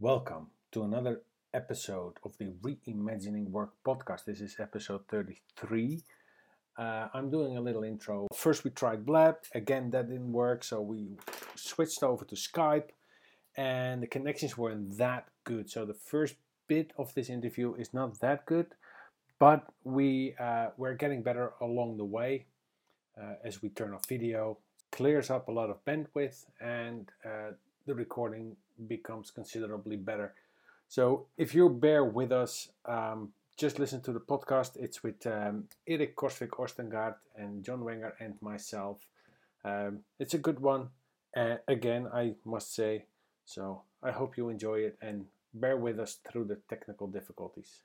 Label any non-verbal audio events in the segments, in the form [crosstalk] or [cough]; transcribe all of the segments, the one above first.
Welcome to another episode of the Reimagining Work podcast. This is episode 33. Uh, I'm doing a little intro. First, we tried Blab. Again, that didn't work, so we switched over to Skype, and the connections weren't that good. So the first bit of this interview is not that good, but we uh, we're getting better along the way uh, as we turn off video. Clears up a lot of bandwidth, and uh, the recording becomes considerably better. So if you bear with us, um, just listen to the podcast. It's with um, Erik Korsvik Østergaard and John Wenger and myself. Um, it's a good one. Uh, again, I must say. So I hope you enjoy it and bear with us through the technical difficulties.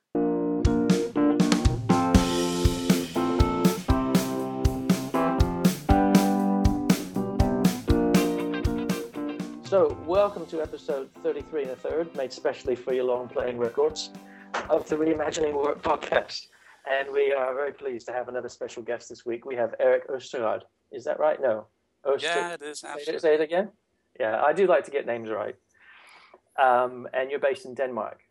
So, welcome to episode 33 and a third, made specially for your long playing records of the Reimagining Work podcast. And we are very pleased to have another special guest this week. We have Erik Østergaard. Is that right? No. Oster- yeah, it is. Absolutely. Say it, again. Yeah, I do like to get names right. Um, and you're based in Denmark.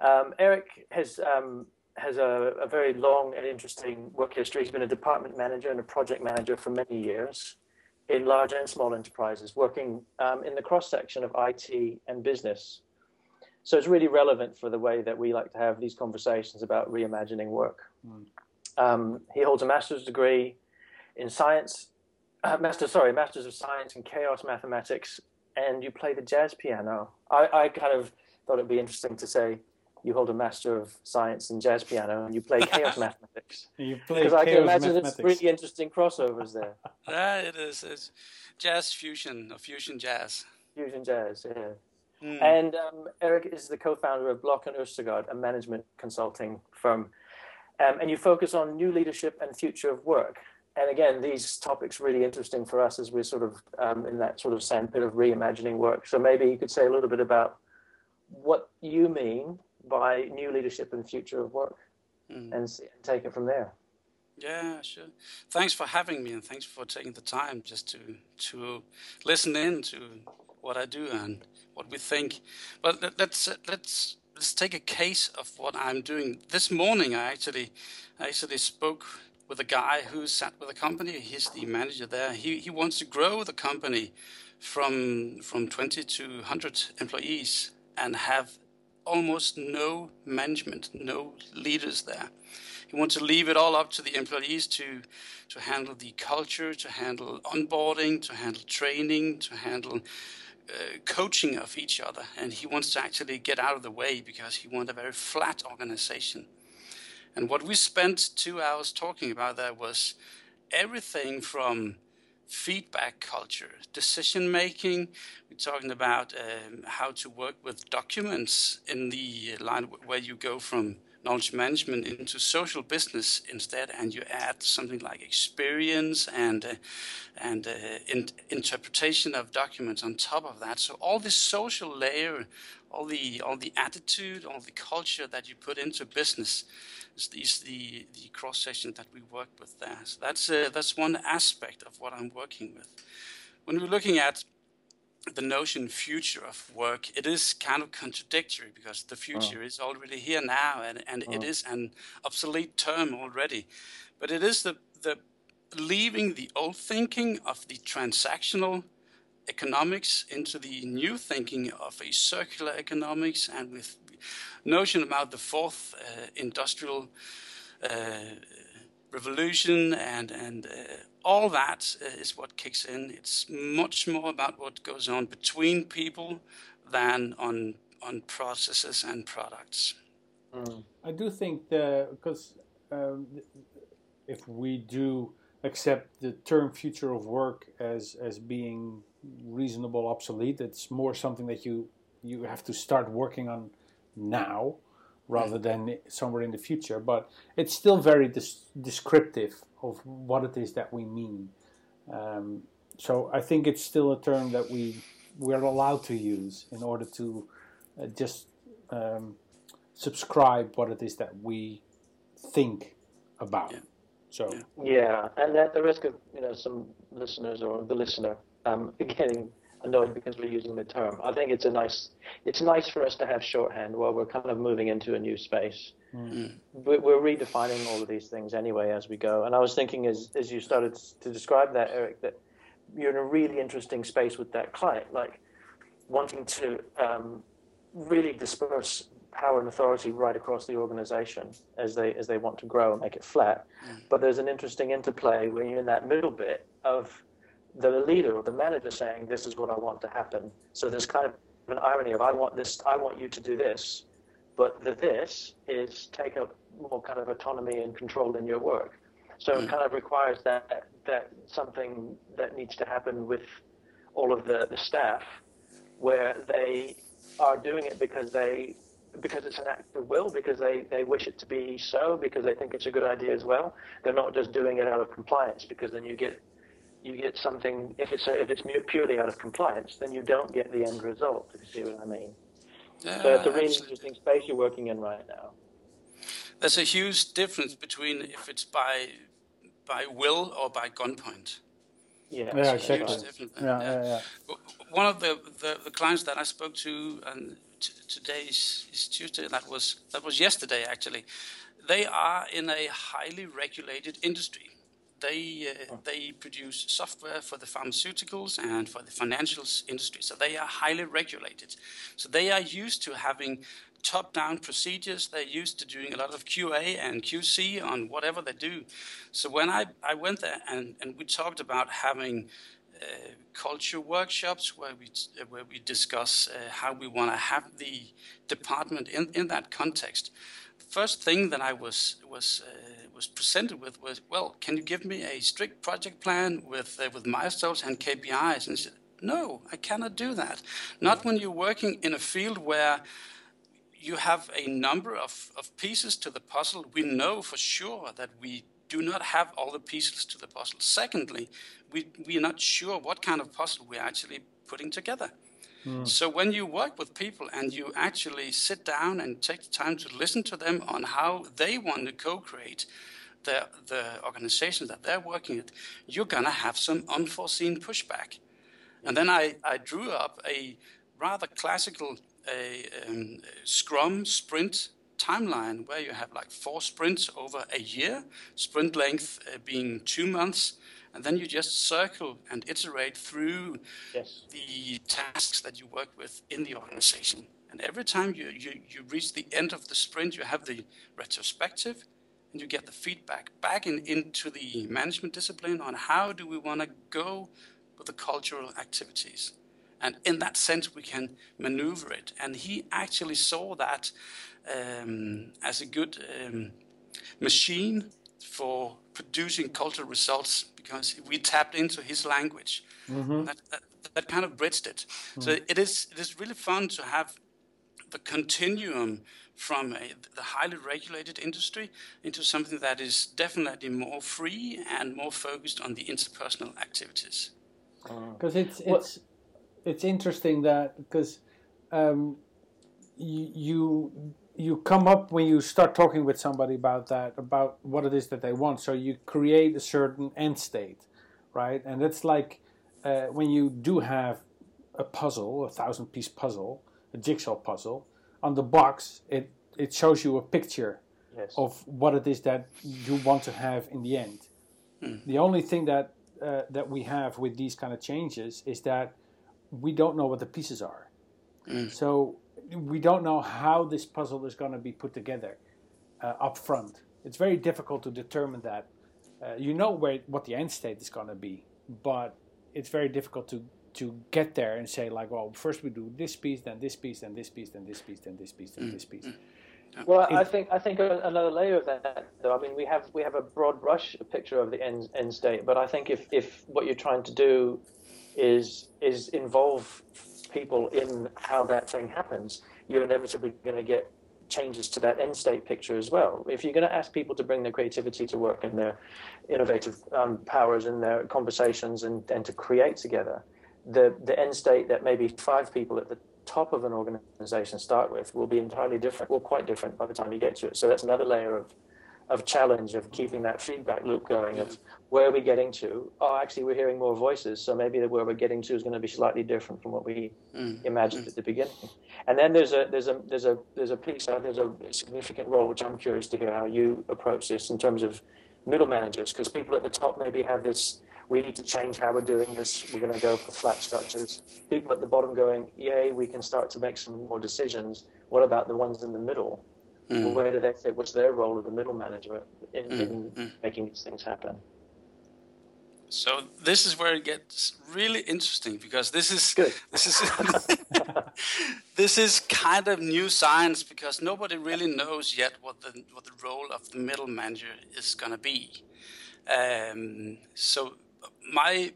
Um, Erik has um, has a, a, very long and interesting work history. He's been a department manager and a project manager for many years in large and small enterprises, working um, in the cross section of IT and business. So it's really relevant for the way that we like to have these conversations about reimagining work. Mm. Um, he holds a master's degree in science, uh, master sorry, master's of science in chaos mathematics, and you play the jazz piano. I, I kind of thought it'd be interesting to say you hold a master of science in jazz piano and you play [laughs] chaos mathematics. You play because I can imagine it's really interesting crossovers there. [laughs] Yeah, it is. It's jazz fusion or fusion jazz. Fusion jazz, yeah. Mm. And um, Erik is the co-founder of Bloch and Østergaard, a management consulting firm. Um, and you focus on new leadership and future of work. And again, these topics really interesting for us as we're sort of um, in that sort of sandpit of reimagining work. So maybe you could say a little bit about what you mean by new leadership and future of work mm. and, take it from there. Yeah, sure. Thanks for having me, and thanks for taking the time just to to listen in to what I do and what we think. But let's let's let's take a case of what I'm doing. This morning, I actually I actually spoke with a guy who sat with a company. He's the manager there. He he wants to grow the company from from 20 to 100 employees and have almost no management, no leaders there. He wants to leave it all up to the employees to, to handle the culture, to handle onboarding, to handle training, to handle uh, coaching of each other. And he wants to actually get out of the way because he wants a very flat organization. And what we spent two hours talking about there was everything from feedback culture, decision making. We're talking about um, how to work with documents in the line where you go from knowledge management into social business instead, and you add something like experience and uh, and uh, in, interpretation of documents on top of that. So all this social layer, all the all the attitude, all the culture that you put into business is, the, the cross section that we work with there. So that's, uh, that's one aspect of what I'm working with. When we're looking at the notion future of work, it is kind of contradictory because the future oh. is already here now and, and oh. it is an obsolete term already. But it is the, the leaving the old thinking of the transactional economics into the new thinking of a circular economics and with notion about the fourth uh, industrial uh, revolution and and uh, all that is what kicks in. It's much more about what goes on between people than on on processes and products. Mm. I do think that because um, if we do accept the term future of work as as being reasonable obsolete, it's more something that you you have to start working on now rather than somewhere in the future. But it's still very dis- descriptive of what it is that we mean. Um, so I think it's still a term that we we're allowed to use in order to uh, just um, subscribe what it is that we think about. Yeah. So yeah, and at the risk of you know some listeners or the listener um, [laughs] getting annoyed because we're using the term. I think it's a nice it's nice for us to have shorthand while we're kind of moving into a new space. Mm. We're redefining all of these things anyway as we go. And I was thinking as as you started to describe that, Erik, that you're in a really interesting space with that client, like wanting to um, really disperse power and authority right across the organization as they as they want to grow and make it flat. Mm. But there's an interesting interplay when you're in that middle bit of the leader or the manager saying, "This is what I want to happen." So there's kind of an irony of, "I want this. I want you to do this," but the this is take up more kind of autonomy and control in your work. So it mm. kind of requires that that something that needs to happen with all of the, the staff, where they are doing it because they because it's an act of will, because they, they wish it to be so, because they think it's a good idea as well. They're not just doing it out of compliance, because then you get you get something. If it's a, if it's purely out of compliance, then you don't get the end result. If you see what I mean. Yeah, so it's a really absolutely. interesting space you're working in right now. There's a huge difference between if it's by by will or by gunpoint. Yeah, yeah exactly. Yeah, yeah. yeah, One of the, the, the, clients that I spoke to, and t- today is, is Tuesday. That was that was yesterday actually. They are in a highly regulated industry. They uh, they produce software for the pharmaceuticals and for the financials industry. So they are highly regulated. So they are used to having top-down procedures. They're used to doing a lot of QA and QC on whatever they do. So when I, I went there and, and we talked about having uh, culture workshops where we uh, where we discuss uh, how we want to have the department in, in that context. The first thing that I was was uh, was presented with was, well, can you give me a strict project plan with uh, with milestones and KPIs? And said, no, I cannot do that. Not when you're working in a field where you have a number of, of pieces to the puzzle. We know for sure that we do not have all the pieces to the puzzle. Secondly, we, we are not sure what kind of puzzle we're actually putting together. Mm. So when you work with people and you actually sit down and take the time to listen to them on how they want to co-create the, the organization that they're working at, you're to have some unforeseen pushback. And then I, I drew up a rather classical a um, Scrum sprint timeline where you have like four sprints over a year, sprint length uh, being two months, and then you just circle and iterate through yes. the tasks that you work with in the organization. And every time you, you, you reach the end of the sprint, you have the retrospective and you get the feedback back in, into the management discipline on how do we want to go with the cultural activities. And in that sense, we can maneuver it. And he actually saw that um, as a good um, machine for producing cultural results because we tapped into his language. Mm-hmm. That, that, that, kind of bridged it. Mm-hmm. So it is, it is really fun to have the continuum from a, the highly regulated industry into something that is definitely more free and more focused on the interpersonal activities. Because it's it's it's interesting that because um, you you come up when you start talking with somebody about that about what it is that they want so you create a certain end state right and it's like uh, when you do have a puzzle a thousand piece puzzle a jigsaw puzzle on the box it it shows you a picture yes. of what it is that you want to have in the end hmm. the only thing that uh, that we have with these kind of changes is that we don't know what the pieces are. Mm. So we don't know how this puzzle is going to be put together uh, up front. It's very difficult to determine that. Uh, you know where what the end state is going to be, but it's very difficult to to get there and say like, well, first we do this piece, then this piece, then this piece, then this piece, then this piece, then mm. this piece. Mm. Well, it, I think I think another layer of that, though. I mean, we have we have a broad brush picture of the end end state, but I think if if what you're trying to do is is involve people in how that thing happens, you're inevitably going to get changes to that end state picture as well. If you're going to ask people to bring their creativity to work and their innovative um, powers and their conversations and, and to create together, the, the end state that maybe five people at the top of an organization start with will be entirely different, well, quite different by the time you get to it. So that's another layer of of challenge of keeping that feedback loop going of where are we getting to? Oh, actually, we're hearing more voices, so maybe where we're getting to is going to be slightly different from what we mm. imagined mm. at the beginning. And then there's a there's a there's a there's a piece there's a significant role which I'm curious to hear how you approach this in terms of middle managers, because people at the top maybe have this. We need to change how we're doing this. We're going to go for flat structures. People at the bottom going, yay, we can start to make some more decisions. What about the ones in the middle? Mm. Well, where do they fit? What's their role as the middle manager in, mm. in mm. making these things happen? So this is where it gets really interesting because this is Good. [laughs] this is [laughs] this is kind of new science because nobody really knows yet what the what the role of the middle manager is going to be. Um, so my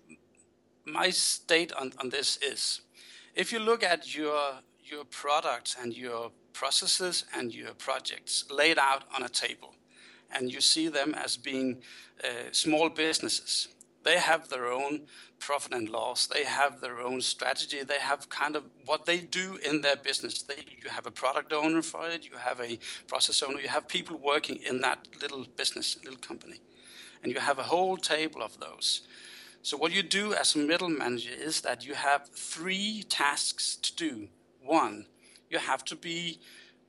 my state on, on this is if you look at your your products and your processes and your projects laid out on a table and you see them as being uh, small businesses they have their own profit and loss. They have their own strategy. They have kind of what they do in their business. They, you have a product owner for it. You have a process owner. You have people working in that little business, little company, and you have a whole table of those. So what you do as a middle manager is that you have three tasks to do. One, you have to be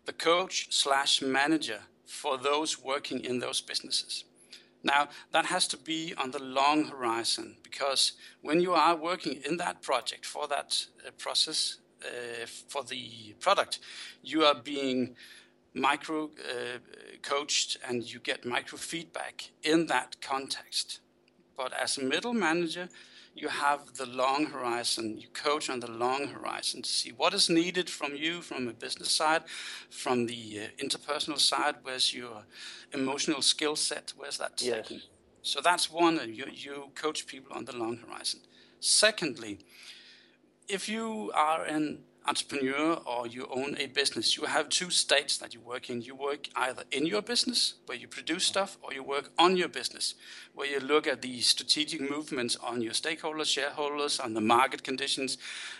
the coach slash manager for those working in those businesses. Now, that has to be on the long horizon because when you are working in that project for that uh, process, uh, for the product, you are being micro uh, coached and you get micro feedback in that context. But as a middle manager, you have the long horizon. You coach on the long horizon to see what is needed from you from a business side, from the uh, interpersonal side. Where's your emotional skill set? Where's that yes. So that's one. You, you coach people on the long horizon. Secondly, if you are an entrepreneur or you own a business, you have two states that you work in. You work either in your business, where you produce stuff, or you work on your business, where you look at the strategic movements on your stakeholders, shareholders, on the market conditions,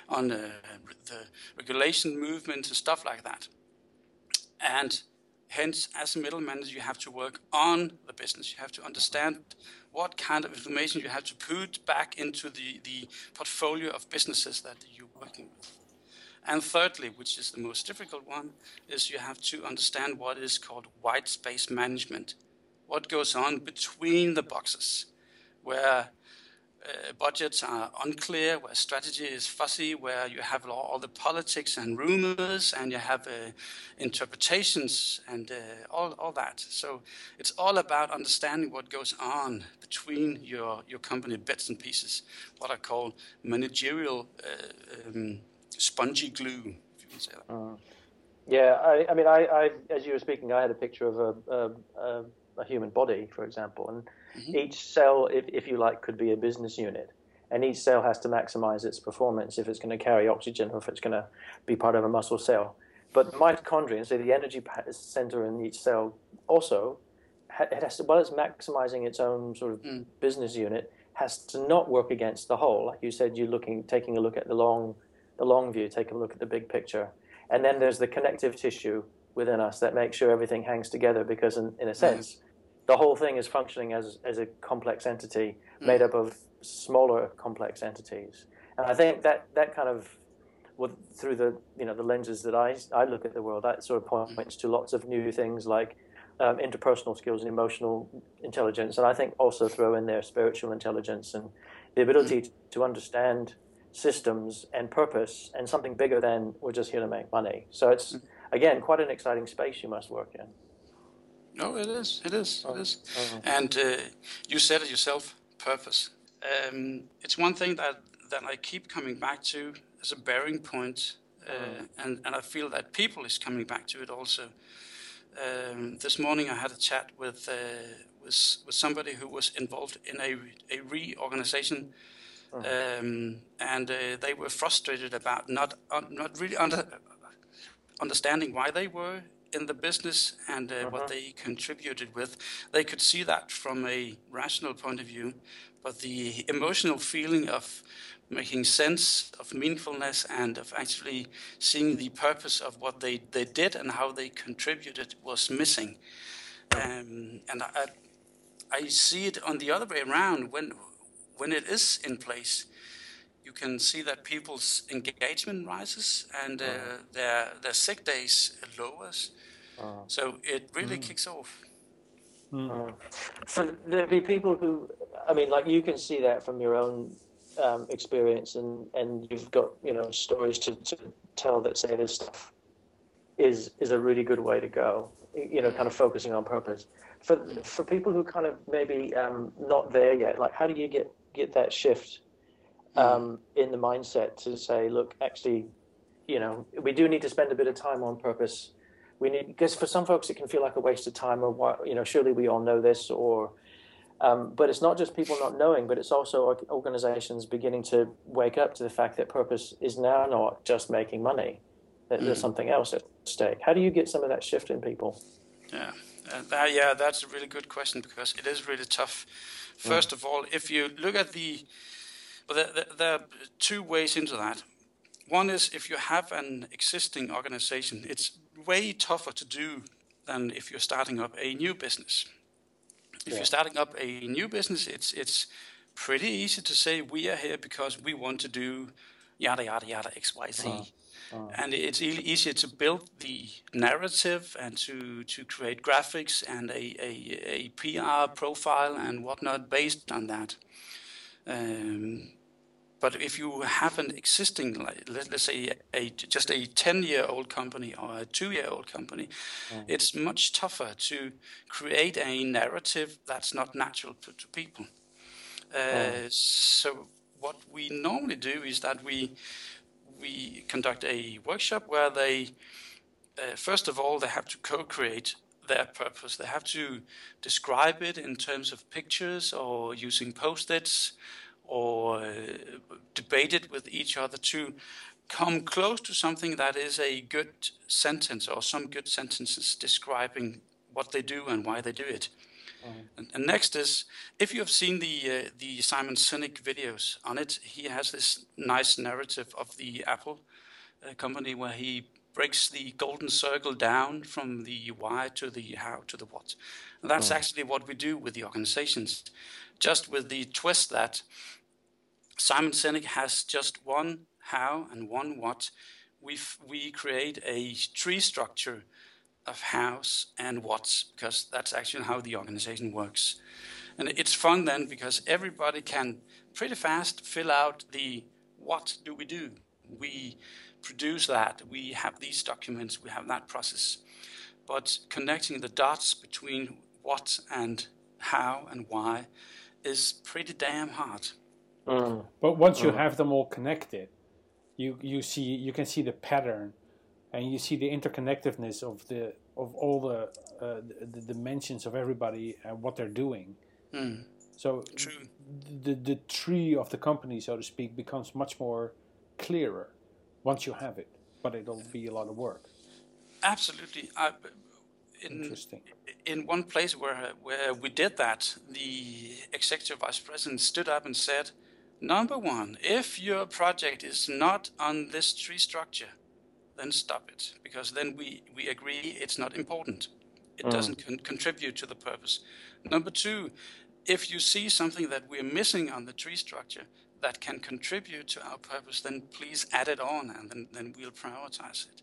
on the, the regulation movements, and stuff like that. And hence, as a middle manager, you have to work on the business. You have to understand what kind of information you have to put back into the, the portfolio of businesses that you're working with. And thirdly, which is the most difficult one, is you have to understand what is called white space management. What goes on between the boxes, where uh, budgets are unclear, where strategy is fuzzy, where you have all the politics and rumors, and you have uh, interpretations and uh, all, all that. So it's all about understanding what goes on between your, your company bits and pieces, what I call managerial uh, um, spongy glue, if you can say that. Uh, yeah, I, I mean, I, I, as you were speaking, I had a picture of a, a, a human body, for example, and mm-hmm. each cell, if, if you like, could be a business unit, and each cell has to maximize its performance if it's going to carry oxygen or if it's going to be part of a muscle cell. But mitochondria, so the energy center in each cell, also it has to, while it's maximizing its own sort of mm. business unit, has to not work against the whole. Like you said, you're looking, taking a look at the long the long view, take a look at the big picture. And then there's the connective tissue within us that makes sure everything hangs together because, in, in a sense, mm. the whole thing is functioning as, as a complex entity mm. made up of smaller complex entities. And I think that, that kind of, well, through the, you know, the lenses that I, I look at the world, that sort of points to lots of new things like um, interpersonal skills and emotional intelligence. And I think also throw in there spiritual intelligence and the ability mm. to understand systems and purpose and something bigger than we're just here to make money. So it's mm-hmm. again quite an exciting space you must work in. No, it is. It is. It is. Oh. And uh, you said it yourself. Purpose. Um, it's one thing that that I keep coming back to as a bearing point, uh, oh. and and I feel that people is coming back to it also. Um, this morning I had a chat with. Uh, with, with somebody who was involved in a, a reorganization uh-huh. Um, and uh, they were frustrated about not uh, not really under, understanding why they were in the business and uh, uh-huh. what they contributed with. They could see that from a rational point of view, but the emotional feeling of making sense of meaningfulness and of actually seeing the purpose of what they, they did and how they contributed was missing. Um, and I, I see it on the other way around. When when it is in place, you can see that people's engagement rises and uh, uh-huh. their their sick days lowers. Uh, so it really mm. kicks off. Mm. Uh, so there'll be people who, I mean, like you can see that from your own um, experience, and and you've got you know stories to, to tell that say this stuff is is a really good way to go. You know, kind of focusing on purpose. For for people who kind of maybe um, not there yet, like how do you get get that shift hmm. um, in the mindset to say, look, actually, you know, we do need to spend a bit of time on purpose. We need because for some folks it can feel like a waste of time, or what, you know, surely we all know this, or um, but it's not just people not knowing, but it's also organizations beginning to wake up to the fact that purpose is now not just making money that there's mm. something else at stake. How do you get some of that shift in people? Yeah, uh, that, yeah, that's a really good question because it is really tough. First mm. of all, if you look at the, well, there, there, there are two ways into that. One is if you have an existing organization, it's way tougher to do than if you're starting up a new business. If yeah. you're starting up a new business, it's it's pretty easy to say we are here because we want to do yada yada yada x y z. Uh. Oh. And it's e- easier to build the narrative and to, to create graphics and a, a, a PR profile and whatnot based on that. Um, but if you have an existing, let, us say, a, just a 10 year old company or a two year old company, oh. it's much tougher to create a narrative that's not natural to, to people. Uh, oh. So, what we normally do is that we we conduct a workshop where they, uh, first of all, they have to co-create their purpose. They have to describe it in terms of pictures or using post-its or uh, debate it with each other to come close to something that is a good sentence or some good sentences describing what they do and why they do it. And, and, next is if you have seen the uh, the Simon Sinek videos on it, he has this nice narrative of the Apple uh, company where he breaks the golden circle down from the why to the how to the what. And that's actually what we do with the organizations, just with the twist that Simon Sinek has just one how and one what. We we create a tree structure of hows and whats because that's actually how the organization works. And it's fun then because everybody can pretty fast fill out the what do we do. We produce that, we have these documents, we have that process. But connecting the dots between what and how and why is pretty damn hard. Mm. But once you mm. have them all connected, you you see you can see the pattern and you see the interconnectedness of the of all the uh, the, the, dimensions of everybody and what they're doing. Mm. So True. the the tree of the company, so to speak, becomes much more clearer once you have it. But it'll be a lot of work. Absolutely. I, in, Interesting. In one place where where we did that, the executive vice president stood up and said, "Number one, if your project is not on this tree structure, then stop it because then we, we agree it's not important. It mm. doesn't con- contribute to the purpose. Number two, if you see something that we're missing on the tree structure that can contribute to our purpose, then please add it on and then, then we'll prioritize it.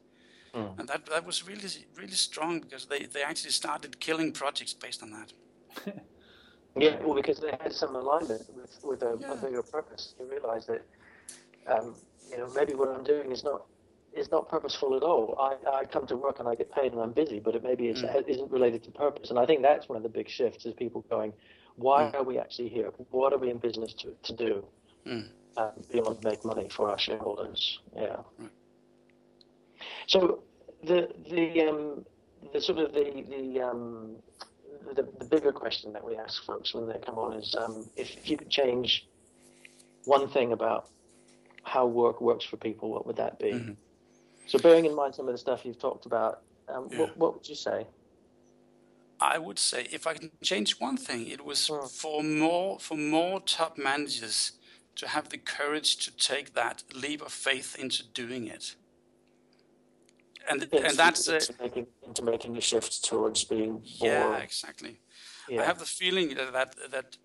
Mm. And that, that was really, really strong because they, they actually started killing projects based on that. [laughs] yeah, well, because they had some alignment with, with a, yeah. a bigger purpose. You realize that, um, you know, maybe what I'm doing is not is not purposeful at all. I, I come to work and I get paid and I'm busy, but it maybe mm. isn't related to purpose. And I think that's one of the big shifts is people going, why mm. are we actually here? What are we in business to, to do mm. um, beyond make money for our shareholders? Yeah. So the the um, the sort of the the, um, the the bigger question that we ask folks when they come on is um, if, if you could change one thing about how work works for people, what would that be? Mm-hmm. So, bearing in mind some of the stuff you've talked about, um, yeah. what, what, would you say? I would say, if I can change one thing, it was oh. for more for more top managers to have the courage to take that leap of faith into doing it. and and that's into, uh, making into making a shift towards being more, yeah exactly yeah. i have the feeling that that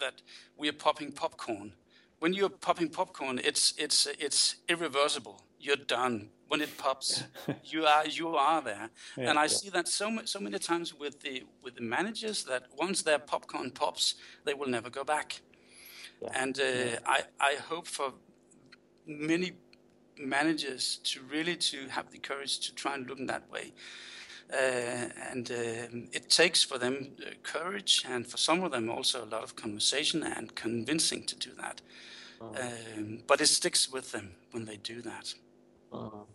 that we are popping popcorn when you're popping popcorn it's it's it's irreversible you're done when it pops [laughs] you are you are there yeah, and i yeah. see that so so many times with the with the managers that once their popcorn pops they will never go back and uh, I, I hope for many managers to really to have the courage to try and look in that way. Uh, and uh, it takes for them uh, courage and for some of them also a lot of conversation and convincing to do that. Oh. Um, but it sticks with them when they do that. Oh.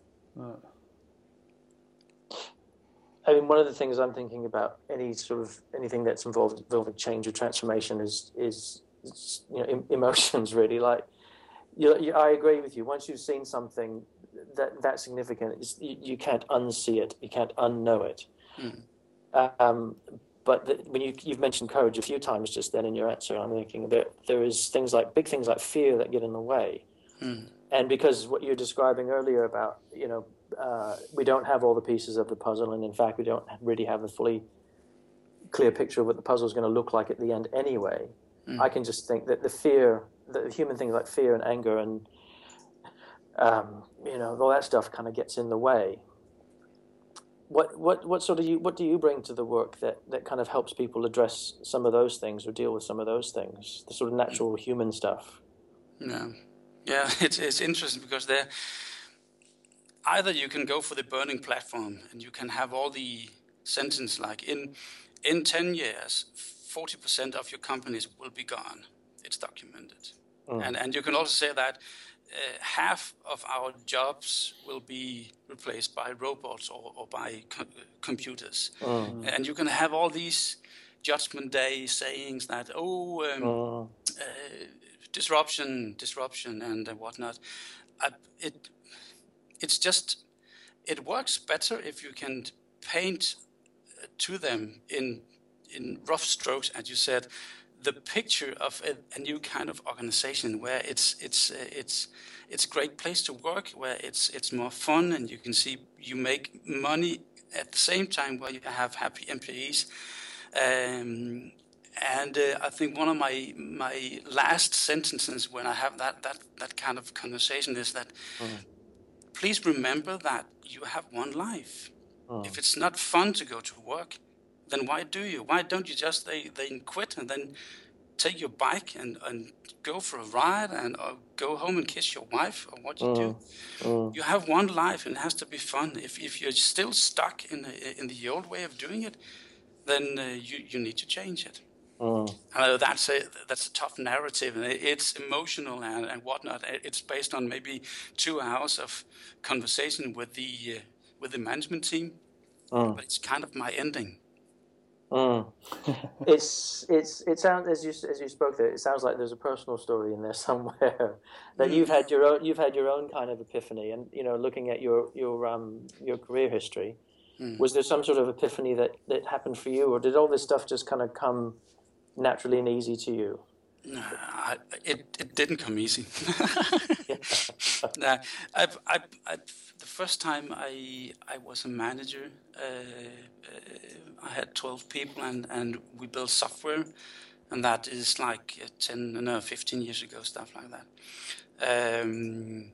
I mean, one of the things I'm thinking about any sort of anything that's involved involving change or transformation is is you know emotions [laughs] really like you, you, I agree with you. Once you've seen something that that significant, you, you, can't unsee it. You can't unknow it. Mm. Um, but the, when you you've mentioned courage a few times just then in your answer, I'm thinking that there is things like big things like fear that get in the way, mm. And because what you're describing earlier about you know uh, we don't have all the pieces of the puzzle, and in fact we don't really have a fully clear picture of what the puzzle is going to look like at the end anyway. Mm. I can just think that the fear the human things like fear and anger and um, you know all that stuff kind of gets in the way. What what what sort of you what do you bring to the work that that kind of helps people address some of those things or deal with some of those things, the sort of natural human stuff? Yeah, yeah, [laughs] it's it's interesting because there either you can go for the burning platform and you can have all the sentence like in in 10 years 40% of your companies will be gone it's documented. Mm. And, and you can also say that uh, half of our jobs will be replaced by robots or, or by co- computers. Mm. And you can have all these judgment day sayings that, oh, um, mm. uh, disruption, disruption, and uh, whatnot. it, it's just, it works better if you can paint uh, to them in, in rough strokes, as you said, the picture of a, a, new kind of organization where it's it's uh, it's it's a great place to work, where it's it's more fun, and you can see you make money at the same time where you have happy employees. Um, and uh, I think one of my my last sentences when I have that that that kind of conversation is that mm. please remember that you have one life. Mm. If it's not fun to go to work, then why do you? Why don't you just they then quit and then take your bike and, and go for a ride and or go home and kiss your wife or what you mm. do? Mm. You have one life and it has to be fun. If if you're still stuck in the, in the old way of doing it, then uh, you you need to change it. Mm. I know that's a that's a tough narrative, and it's emotional and, and whatnot. It's based on maybe two hours of conversation with the uh, with the management team, mm. but it's kind of my ending. Mm. [laughs] it's it's it sounds as you as you spoke there. It sounds like there's a personal story in there [laughs] somewhere that mm. you've had your own you've had your own kind of epiphany, and you know, looking at your your um your career history, mm. was there some sort of epiphany that that happened for you, or did all this stuff just kind of come naturally and easy to you? Uh, it it didn't come easy. [laughs] [laughs] nah, I, I, I, the first time I I was a manager, uh, uh, I had twelve people and, and we built software, and that is like uh, ten no fifteen years ago, stuff like that. Um,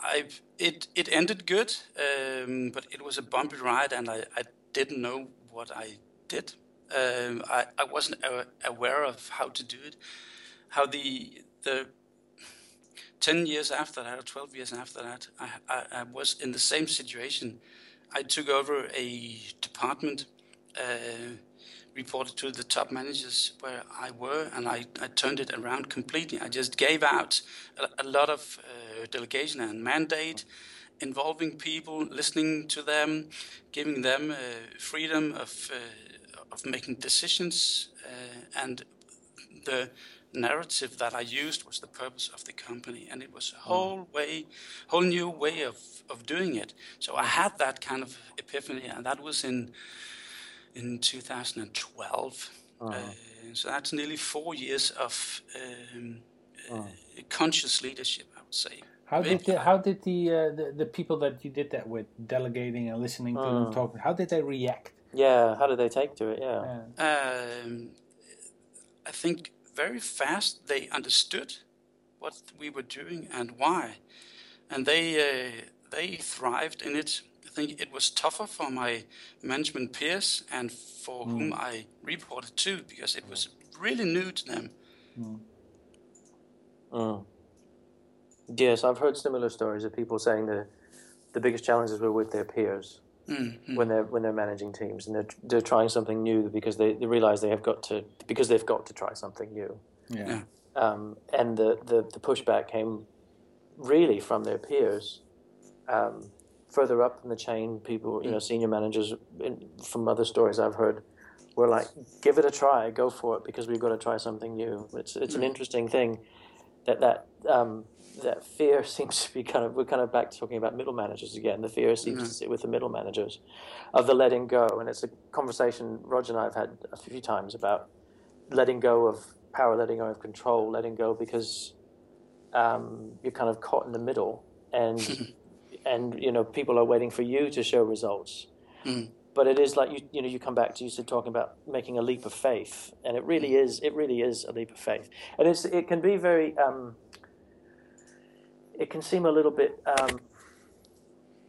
I it it ended good, um, but it was a bumpy ride, and I, I didn't know what I did. Um, I, I wasn't aware of how to do it. How the the ten years after that, or twelve years after that, I, I, I was in the same situation. I took over a department, uh, reported to the top managers where I were, and I, I turned it around completely. I just gave out a, a lot of uh, delegation and mandate involving people, listening to them, giving them uh, freedom of uh, of making decisions, uh, and the narrative that I used was the purpose of the company, and it was a whole way, whole new way of, of doing it. So I had that kind of epiphany, and that was in in 2012. Uh, so that's nearly four years of um, uh, conscious leadership, I would say. How did the, how did the, uh, the the people that you did that with, delegating and listening to them Mm. talking, how did they react? Yeah, how did they take to it? Yeah. Um, I think very fast they understood what we were doing and why, and they uh, they thrived in it. I think it was tougher for my management peers and for whom I reported to because it was really new to them. Mm. Yes, I've heard similar stories of people saying the the biggest challenges were with their peers Mm, mm. when they're when they're managing teams and they're they're trying something new because they, they realize they have got to because they've got to try something new. Yeah. Yeah. Um, and the, the, the pushback came really from their peers. Um, further up in the chain, people, you know, senior managers in, from other stories I've heard were like, give it a try, go for it because we've got to try something new. It's, it's an interesting thing that that, um, that fear [laughs] seems to be kind of, we're kind of back to talking about middle managers again. The fear seems to sit with the middle managers of the letting go. And it's a conversation Roger and I have had a few times about letting go of power, letting go of control, letting go because um, you're kind of caught in the middle, and [laughs] and you know people are waiting for you to show results. Mm. But it is like you you know you come back to you said talking about making a leap of faith, and it really is it really is a leap of faith, and it's it can be very um, it can seem a little bit um,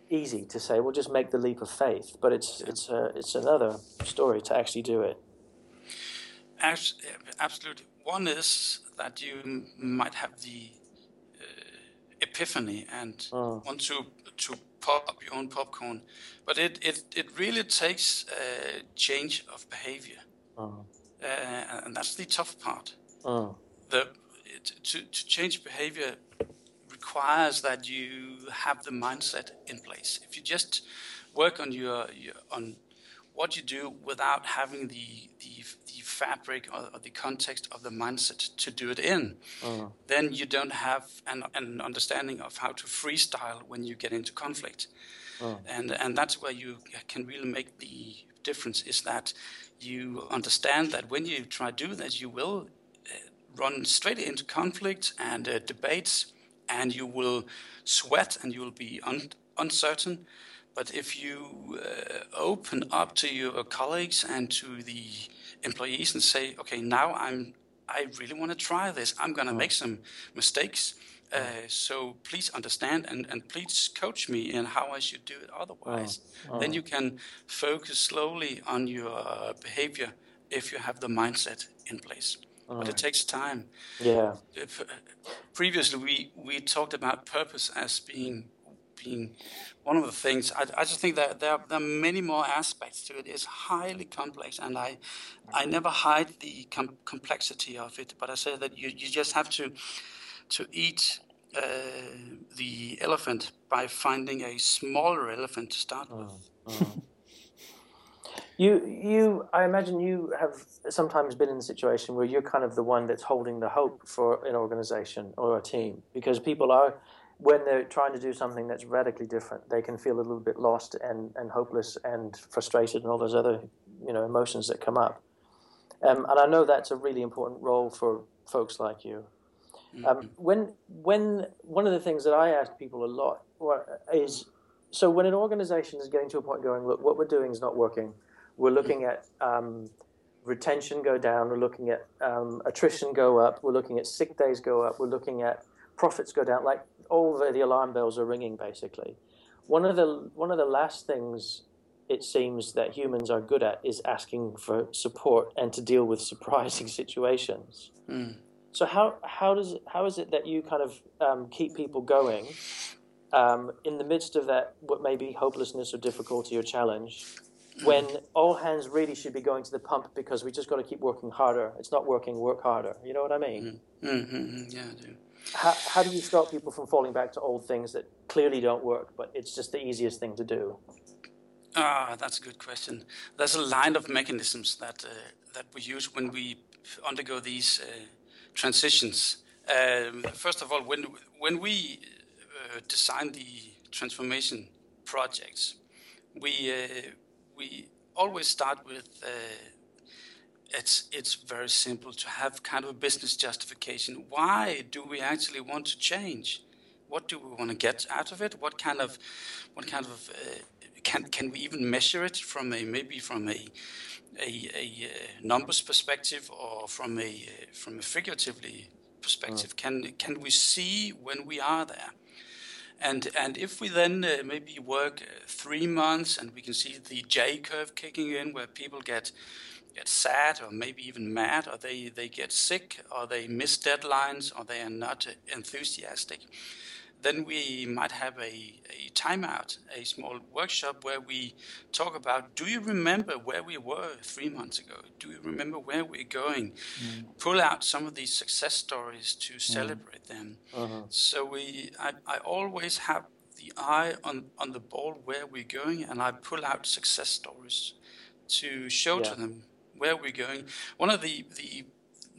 easy to say well just make the leap of faith, but it's it's a, it's another story to actually do it. Abs- Absolutely. One is that you might have the uh, epiphany and Mm. want to to pop up your own popcorn, but it it, it really takes a change of behavior, Mm. uh, and that's the tough part. Mm. The it, to to change behavior requires that you have the mindset in place. If you just work on your, your on what you do without having the, the fabric or, or the context of the mindset to do it in, Mm. then you don't have an, an understanding of how to freestyle when you get into conflict. And and that's where you can really make the difference is that you understand that when you try to do that, you will uh, run straight into conflict and uh, debates, and you will sweat and you will be un- uncertain. But if you uh, open up to your colleagues and to the employees and say, "Okay, now I'm, I really want to try this. I'm going to make some mistakes. Uh, so please understand and, and please coach me in how I should do it. Otherwise, then you can focus slowly on your behavior if you have the mindset in place. But it takes time Yeah. if, uh, previously we, we talked about purpose as being being one of the things. I, I just think that there are, there are many more aspects to it. It's highly complex, and I I never hide the com- complexity of it. But I say that you, you just have to to eat uh, the elephant by finding a smaller elephant to start with. [laughs] You, you, I imagine you have sometimes been in a situation where you're kind of the one that's holding the hope for an organization or a team because people are, when they're trying to do something that's radically different, they can feel a little bit lost and, and hopeless and frustrated and all those other, you know, emotions that come up. Um, and I know that's a really important role for folks like you. Um, when, when one of the things that I ask people a lot is, so when an organization is getting to a point going, look, what we're doing is not working. We're looking at um, retention go down. We're looking at um, attrition go up. We're looking at sick days go up. We're looking at profits go down. Like all the, the alarm bells are ringing, basically. One of the one of the last things it seems that humans are good at is asking for support and to deal with [laughs] surprising situations. So how how does how is it that you kind of um, keep people going um, in the midst of that what may be hopelessness or difficulty or challenge, when all hands really should be going to the pump because we just got to keep working harder. It's not working, work harder. You know what I mean? Mm-hmm. Yeah, I do. How, how do you stop people from falling back to old things that clearly don't work, but it's just the easiest thing to do? Ah, that's a good question. There's a line of mechanisms that uh, that we use when we undergo these uh, transitions. Um, first of all, when when we uh, design the transformation projects, we uh, we always start with. Uh, it's it's very simple to have kind of a business justification. Why do we actually want to change? what do we want to get out of it? What kind of what kind of uh, can can we even measure it from a maybe from a a, a numbers perspective or from a from a figuratively perspective? Mm. Can can we see when we are there? And and if we then uh, maybe work uh, three months and we can see the J curve kicking in, where people get get sad or maybe even mad, or they they get sick, or they miss deadlines, or they are not enthusiastic then we might have a, a timeout, a small workshop where we talk about do you remember where we were three months ago? Do you remember where we're going? Mm. Pull out some of these success stories to mm. celebrate mm. them. Uh-huh. So we, I, I always have the eye on, on the ball where we're going, and I pull out success stories to show yeah. to them where we're going. One of the, the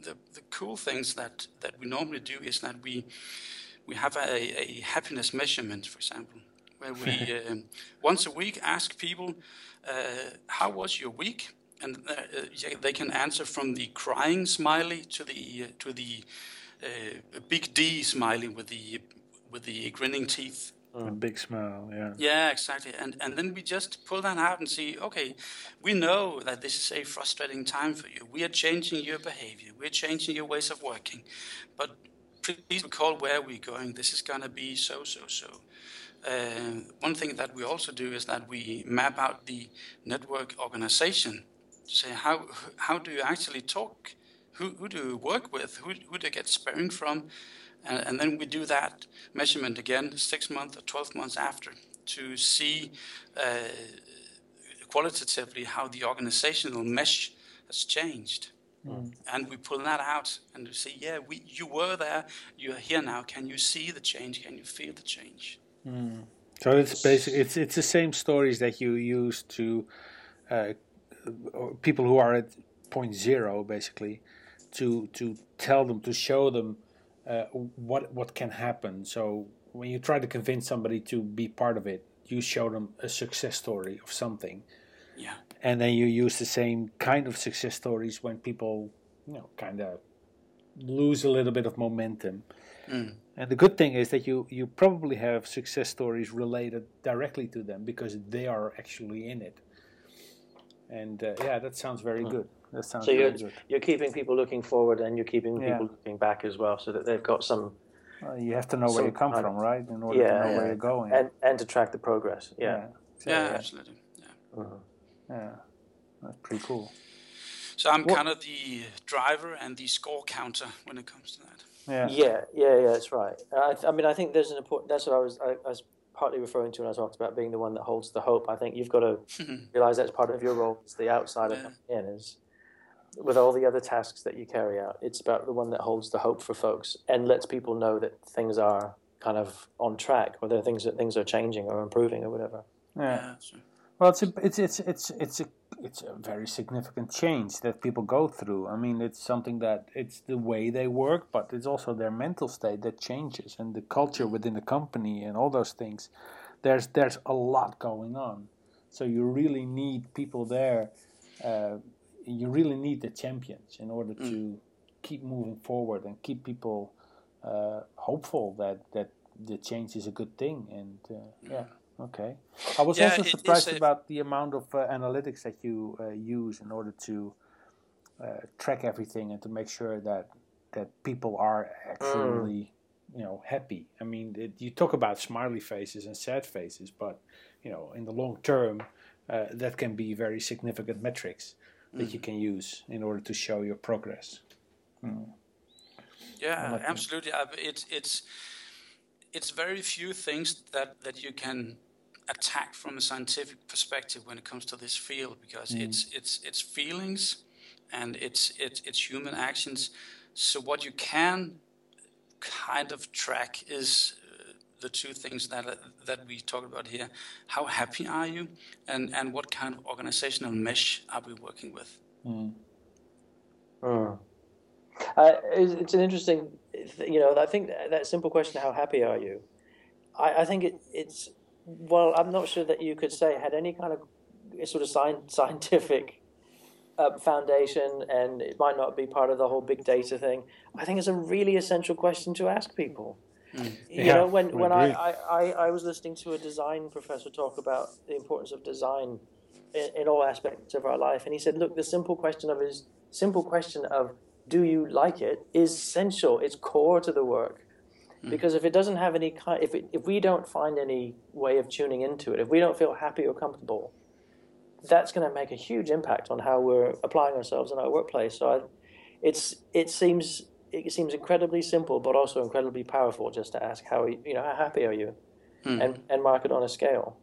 the, the cool things that, that we normally do is that we we have a, a happiness measurement, for example, where we [laughs] um, once a week ask people, uh, "How was your week?" and uh, uh, they can answer from the crying smiley to the uh, to the uh, big D smiley with the with the grinning teeth. A big smile, yeah. Yeah, exactly. And and then we just pull that out and see, okay, we know that this is a frustrating time for you. We are changing your behavior. We're changing your ways of working. But please recall where we're going. This is going to be so, so, so. Uh, one thing that we also do is that we map out the network organization to say how how do you actually talk, who, who do you work with, who, who do you get sparring from, and, and then we do that measurement again six months or 12 months after to see uh, qualitatively how the organizational mesh has changed. Mm. And we pull that out and we say, yeah, we, you were there, you are here now. Can you see the change? Can you feel the change? Mm. So it's basically it's it's the same stories that you use to uh, people who are at point zero, basically, to to tell them to show them uh, what what can happen. So when you try to convince somebody to be part of it, you show them a success story of something. Yeah and then you use the same kind of success stories when people you know kind of lose a little bit of momentum mm. and the good thing is that you you probably have success stories related directly to them because they are actually in it and uh, yeah that sounds very good that sounds so you're, good. you're keeping people looking forward and you're keeping yeah. people looking back as well so that they've got some well, you have to know where you come from right in order yeah, to know yeah. where you're going and and to track the progress yeah yeah, so, yeah absolutely yeah. Uh-huh. Yeah, that's pretty cool. So I'm what? kind of the driver and the score counter when it comes to that. Yeah, yeah, yeah, yeah that's right. I, I mean, I think there's an important. That's what I was. I, I, was partly referring to when I talked about being the one that holds the hope. I think you've got to [laughs] realize that's part of your role as the outsider yeah. coming in. Is with all the other tasks that you carry out, it's about the one that holds the hope for folks and lets people know that things are kind of on track, whether things that things are changing or improving or whatever. Yeah. yeah well, it's a, it's it's it's it's a it's a very significant change that people go through. I mean, it's something that it's the way they work, but it's also their mental state that changes and the culture within the company and all those things. There's there's a lot going on, so you really need people there. Uh, you really need the champions in order to mm. keep moving forward and keep people uh, hopeful that that the change is a good thing. And uh, yeah. Okay. I was yeah, also surprised about the amount of uh, analytics that you uh, use in order to uh, track everything and to make sure that that people are actually, mm. you know, happy. I mean, it, you talk about smiley faces and sad faces, but you know, in the long term, uh, that can be very significant metrics that mm. you can use in order to show your progress. Mm. Yeah, absolutely. It's it's it's very few things that that you can attack from a scientific perspective when it comes to this field because mm. it's it's it's feelings and it's it's it's human actions. So what you can kind of track is the two things that that we talk about here: how happy are you, and and what kind of organizational mesh are we working with? Mm. Uh, it's, it's, an interesting, you know. I think that, that simple question: How happy are you? I, I think it, it's well, I'm not sure that you could say had any kind of sort of scientific uh, foundation, and it might not be part of the whole big data thing. I think it's a really essential question to ask people. Mm. You yeah, know, when when I, I, I was listening to a design professor talk about the importance of design in, in all aspects of our life, and he said, look, the simple question of is simple question of do you like it is essential. It's core to the work. Mm. Because if it doesn't have any kind, if it, if we don't find any way of tuning into it, if we don't feel happy or comfortable, that's going to make a huge impact on how we're applying ourselves in our workplace. So I, it's it seems it seems incredibly simple, but also incredibly powerful. Just to ask how you know how happy are you, mm. and and mark it on a scale.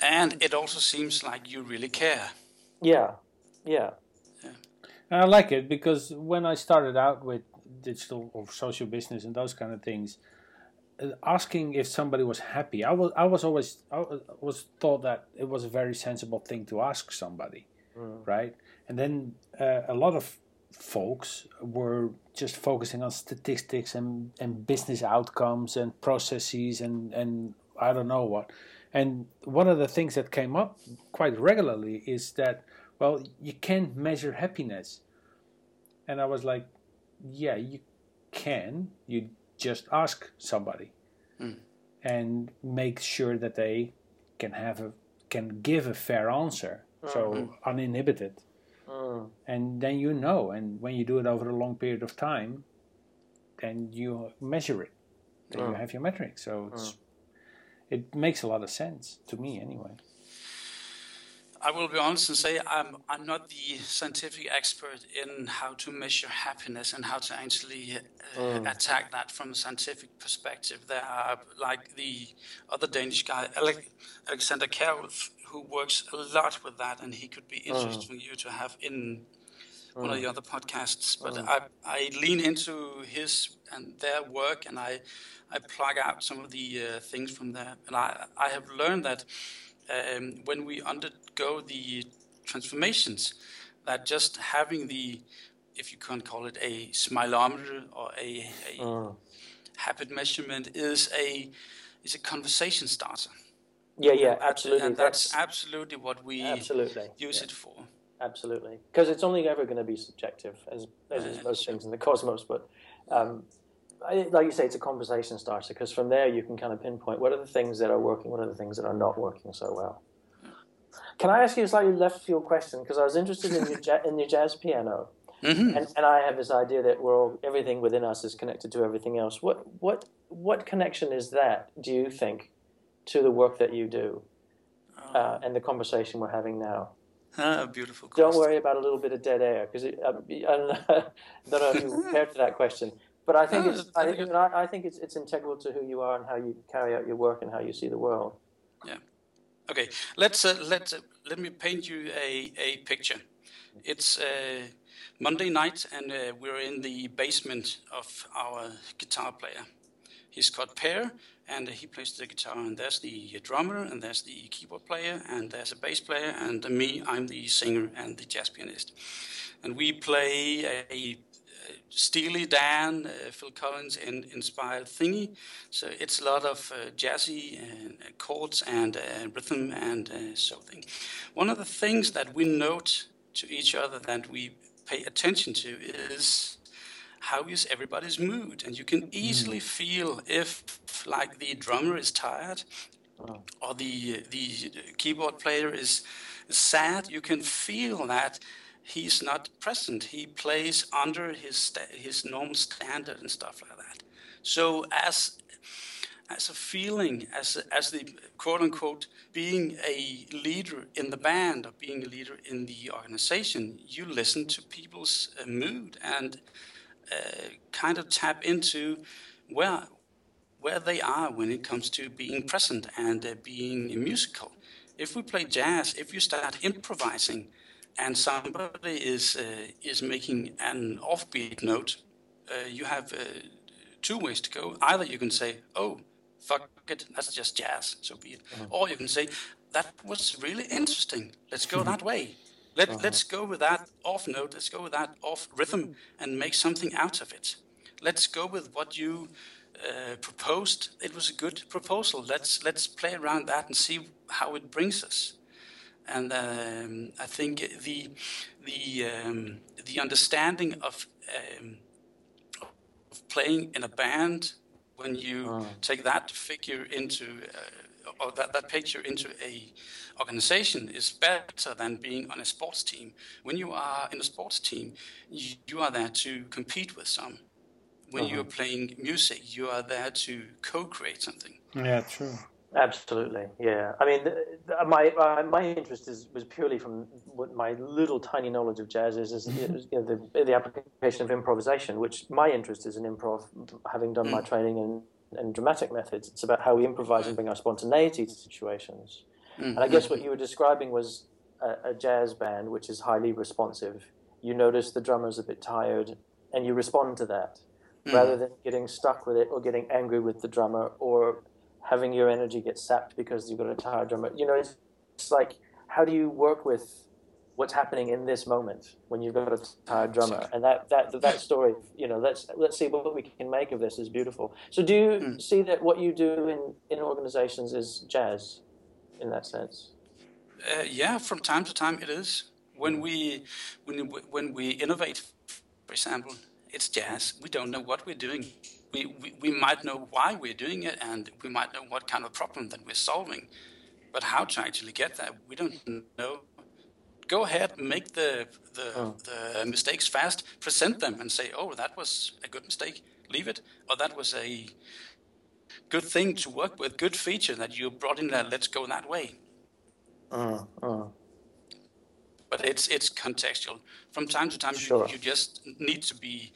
And it also seems like you really care. Yeah, yeah. yeah. And I like it because when I started out with digital or social business and those kind of things, uh, asking if somebody was happy, I was I was always I was thought that it was a very sensible thing to ask somebody, mm. right? And then uh, a lot of folks were just focusing on statistics and, and business outcomes and processes and, and I don't know what. And one of the things that came up quite regularly is that, well, you can't measure happiness. And I was like, yeah, you can. You just ask somebody mm. and make sure that they can have a can give a fair answer. Mm-hmm. So uninhibited. Mm. And then you know, and when you do it over a long period of time, then you measure it. Then mm. you have your metric So mm. it makes a lot of sense to me, anyway. I will be honest and say I'm I'm not the scientific expert in how to measure happiness and how to actually uh, mm. attack that from a scientific perspective. There are like the other Danish guy, Alexander Kjerulf, who works a lot with that, and he could be mm. interesting mm. you to have in one of the mm. other podcasts. But mm. I, I lean into his and their work, and I I plug out some of the uh, things from there, and I I have learned that um, when we undergo the transformations, that just having the if you can call it a smileometer or a, a mm. habit measurement is a is a conversation starter. Yeah, yeah, absolutely. And that's, that's absolutely what we absolutely use yeah. it for. Absolutely, because it's only ever going to be subjective, as, as is most things in the cosmos. But um, like you say, it's a conversation starter because from there you can kind of pinpoint what are the things that are working, what are the things that are not working so well. Can I ask you a slightly left field question? Because I was interested in your ja- in your jazz piano, mm-hmm. and, and I have this idea that we're all, everything within us is connected to everything else. What what what connection is that? Do you think to the work that you do oh. uh, and the conversation we're having now. [laughs] Ah, beautiful. Question. Don't worry about a little bit of dead air because um, I don't know, [laughs] don't know if you prepared for that question, but I think it's I think, I think it's it's integral to who you are and how you carry out your work and how you see the world. Yeah. Okay. Let's uh, let uh, let me paint you a a picture. It's uh, Monday night and uh, we're in the basement of our guitar player. He's got Per and he plays the guitar. And there's the drummer, and there's the keyboard player, and there's a bass player, and me, I'm the singer and the jazz pianist. And we play a Steely Dan, uh, Phil Collins in, inspired thingy. So it's a lot of uh, jazzy uh, chords and uh, rhythm and uh, so thing. One of the things that we note to each other that we pay attention to is how is everybody's mood and you can easily mm. feel if like the drummer is tired or the the keyboard player is sad you can feel that he's not present he plays under his his normal standard and stuff like that so as as a feeling as as the quote unquote being a leader in the band or being a leader in the organization you listen to people's uh, mood and uh, kind of tap into where where they are when it comes to being present and uh, being musical. If we play jazz, if you start improvising, and somebody is uh, is making an offbeat note, uh, you have uh, two ways to go. Either you can say, "Oh, fuck it, that's just jazz, so be it," mm-hmm. or you can say, "That was really interesting. Let's go that way." [laughs] Let, uh-huh. Let's go with that off note, let's go with that off rhythm and make something out of it. Let's go with what you uh, proposed. It was a good proposal. Let's, let's play around that and see how it brings us. And um, I think the, the, um, the understanding of, um, of playing in a band when you oh. take that figure into uh, or that, that picture into a organization is better than being on a sports team. When you are in a sports team, you, you are there to compete with some. When uh-huh. you're playing music, you are there to co-create something. Yeah, true. Absolutely, yeah. I mean, the, my uh, my interest is was purely from what my little tiny knowledge of jazz is, is, you know, the the application of improvisation. Which my interest is in improv, having done my mm. training in, in dramatic methods. It's about how we improvise and bring our spontaneity to situations. Mm-hmm. And I guess what you were describing was a, a jazz band which is highly responsive. You notice the drummer's a bit tired, and you respond to that, mm. rather than getting stuck with it or getting angry with the drummer or having your energy get sapped because you've got a tired drummer. You know, it's, it's like how do you work with what's happening in this moment when you've got a tired drummer? And that that that story, you know, let's let's see what we can make of this is beautiful. So do you mm. see that what you do in in organizations is jazz, in that sense? Uh, yeah, from time to time it is. When we when when we innovate, for example, it's jazz. We don't know what we're doing we, we, we might know why we're doing it and we might know what kind of problem that we're solving. But how to actually get that, we don't know. Go ahead, make the, the, oh. the mistakes fast, present them and say, oh, that was a good mistake, leave it. Or that was a good thing to work with, good feature that you brought in there, let's go that way. Uh, uh. But it's it's contextual. From time to time, sure. you, you just need to be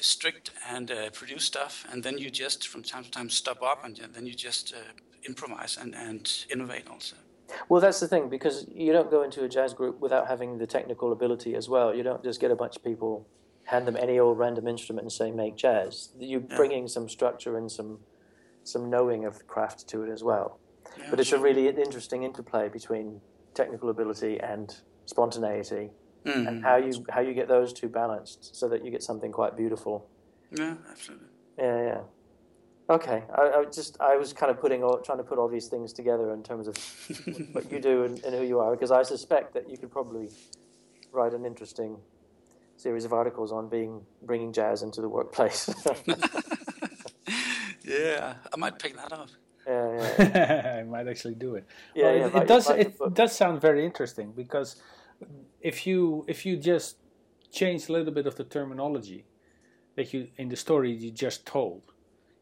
strict and uh, produce stuff, and then you just from time to time stop up, and then you just uh, improvise and, and innovate also. Well, that's the thing because you don't go into a jazz group without having the technical ability as well. You don't just get a bunch of people, hand them any old random instrument, and say make jazz. You're yeah. bringing some structure and some some knowing of craft to it as well. Yeah, but it's a really interesting interplay between technical ability and spontaneity mm. and how you how you get those two balanced so that you get something quite beautiful. Yeah, absolutely. Yeah, yeah. Okay, I, I just I was kind of putting all, trying to put all these things together in terms of [laughs] what you do and, and who you are because I suspect that you could probably write an interesting series of articles on being bringing jazz into the workplace. [laughs] yeah, I might pick that up. Yeah, yeah. [laughs] I might actually do it. Yeah, well, yeah, it, it does. It does sound very interesting because if you if you just change a little bit of the terminology that you in the story you just told,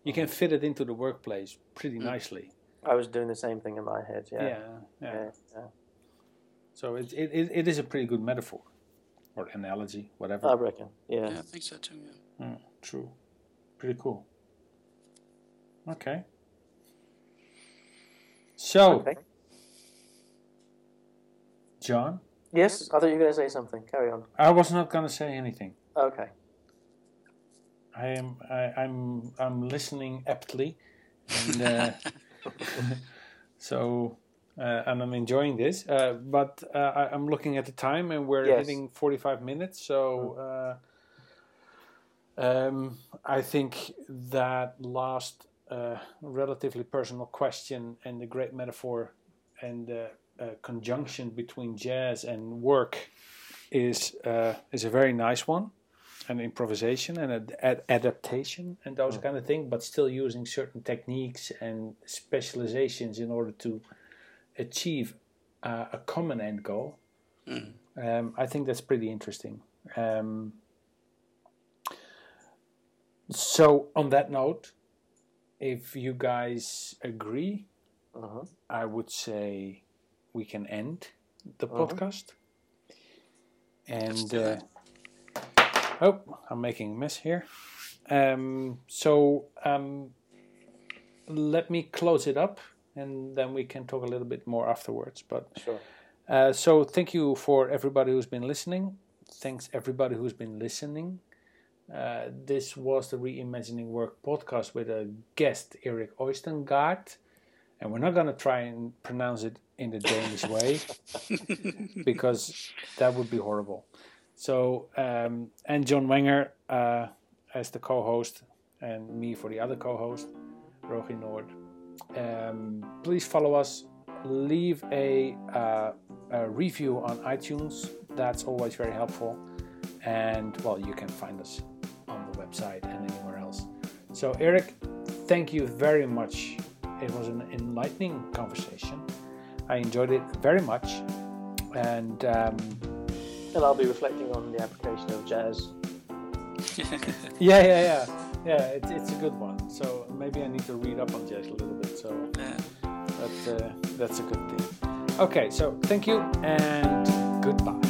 you can fit it into the workplace pretty mm. nicely. I was doing the same thing in my head. Yeah. Yeah. yeah. yeah, yeah. So it, it it is a pretty good metaphor or analogy, whatever. I reckon. Yeah. Yeah, I think so too. Yeah. Mm, true. Pretty cool. Okay. So, okay. John, Yes, I thought you were going to say something. Carry on. I was not going to say anything. Okay. I am. I, I'm. I'm listening aptly, and uh, [laughs] so uh, and I'm enjoying this. Uh, but uh, I, am looking at the time, and we're yes. hitting 45 minutes. So uh, um, I think that last uh, relatively personal question and the great metaphor and uh, conjunction between jazz and work is uh, is a very nice one, an improvisation and an ad- adaptation and those mm. kind of things, but still using certain techniques and specializations in order to achieve uh, a common end goal. Mm. Um, I think that's pretty interesting. Um, so, on that note, if you guys agree, uh-huh. I would say we can end the uh-huh. podcast. And uh, oh, I'm making a mess here. Um, so um, let me close it up, and then we can talk a little bit more afterwards. But sure. Uh, so thank you for everybody who's been listening. Thanks everybody who's been listening. Uh, this was the Reimagining Work podcast with a guest, Erik Østergaard. And we're not going to try and pronounce it in the Danish way [laughs] because that would be horrible. So, um, and John Wenger uh, as the co host, and me for the other co host, Rogier Noort. Um, please follow us. Leave a, uh, a review on iTunes. That's always very helpful. And well, you can find us on the website and anywhere else. So, Erik, thank you very much. It was an enlightening conversation. I enjoyed it very much, and um, and I'll be reflecting on the application of jazz. [laughs] yeah, yeah, yeah, yeah. It's it's a good one. So maybe I need to read up on jazz a little bit. So Yeah. that uh, that's a good thing. Okay, so thank you and goodbye.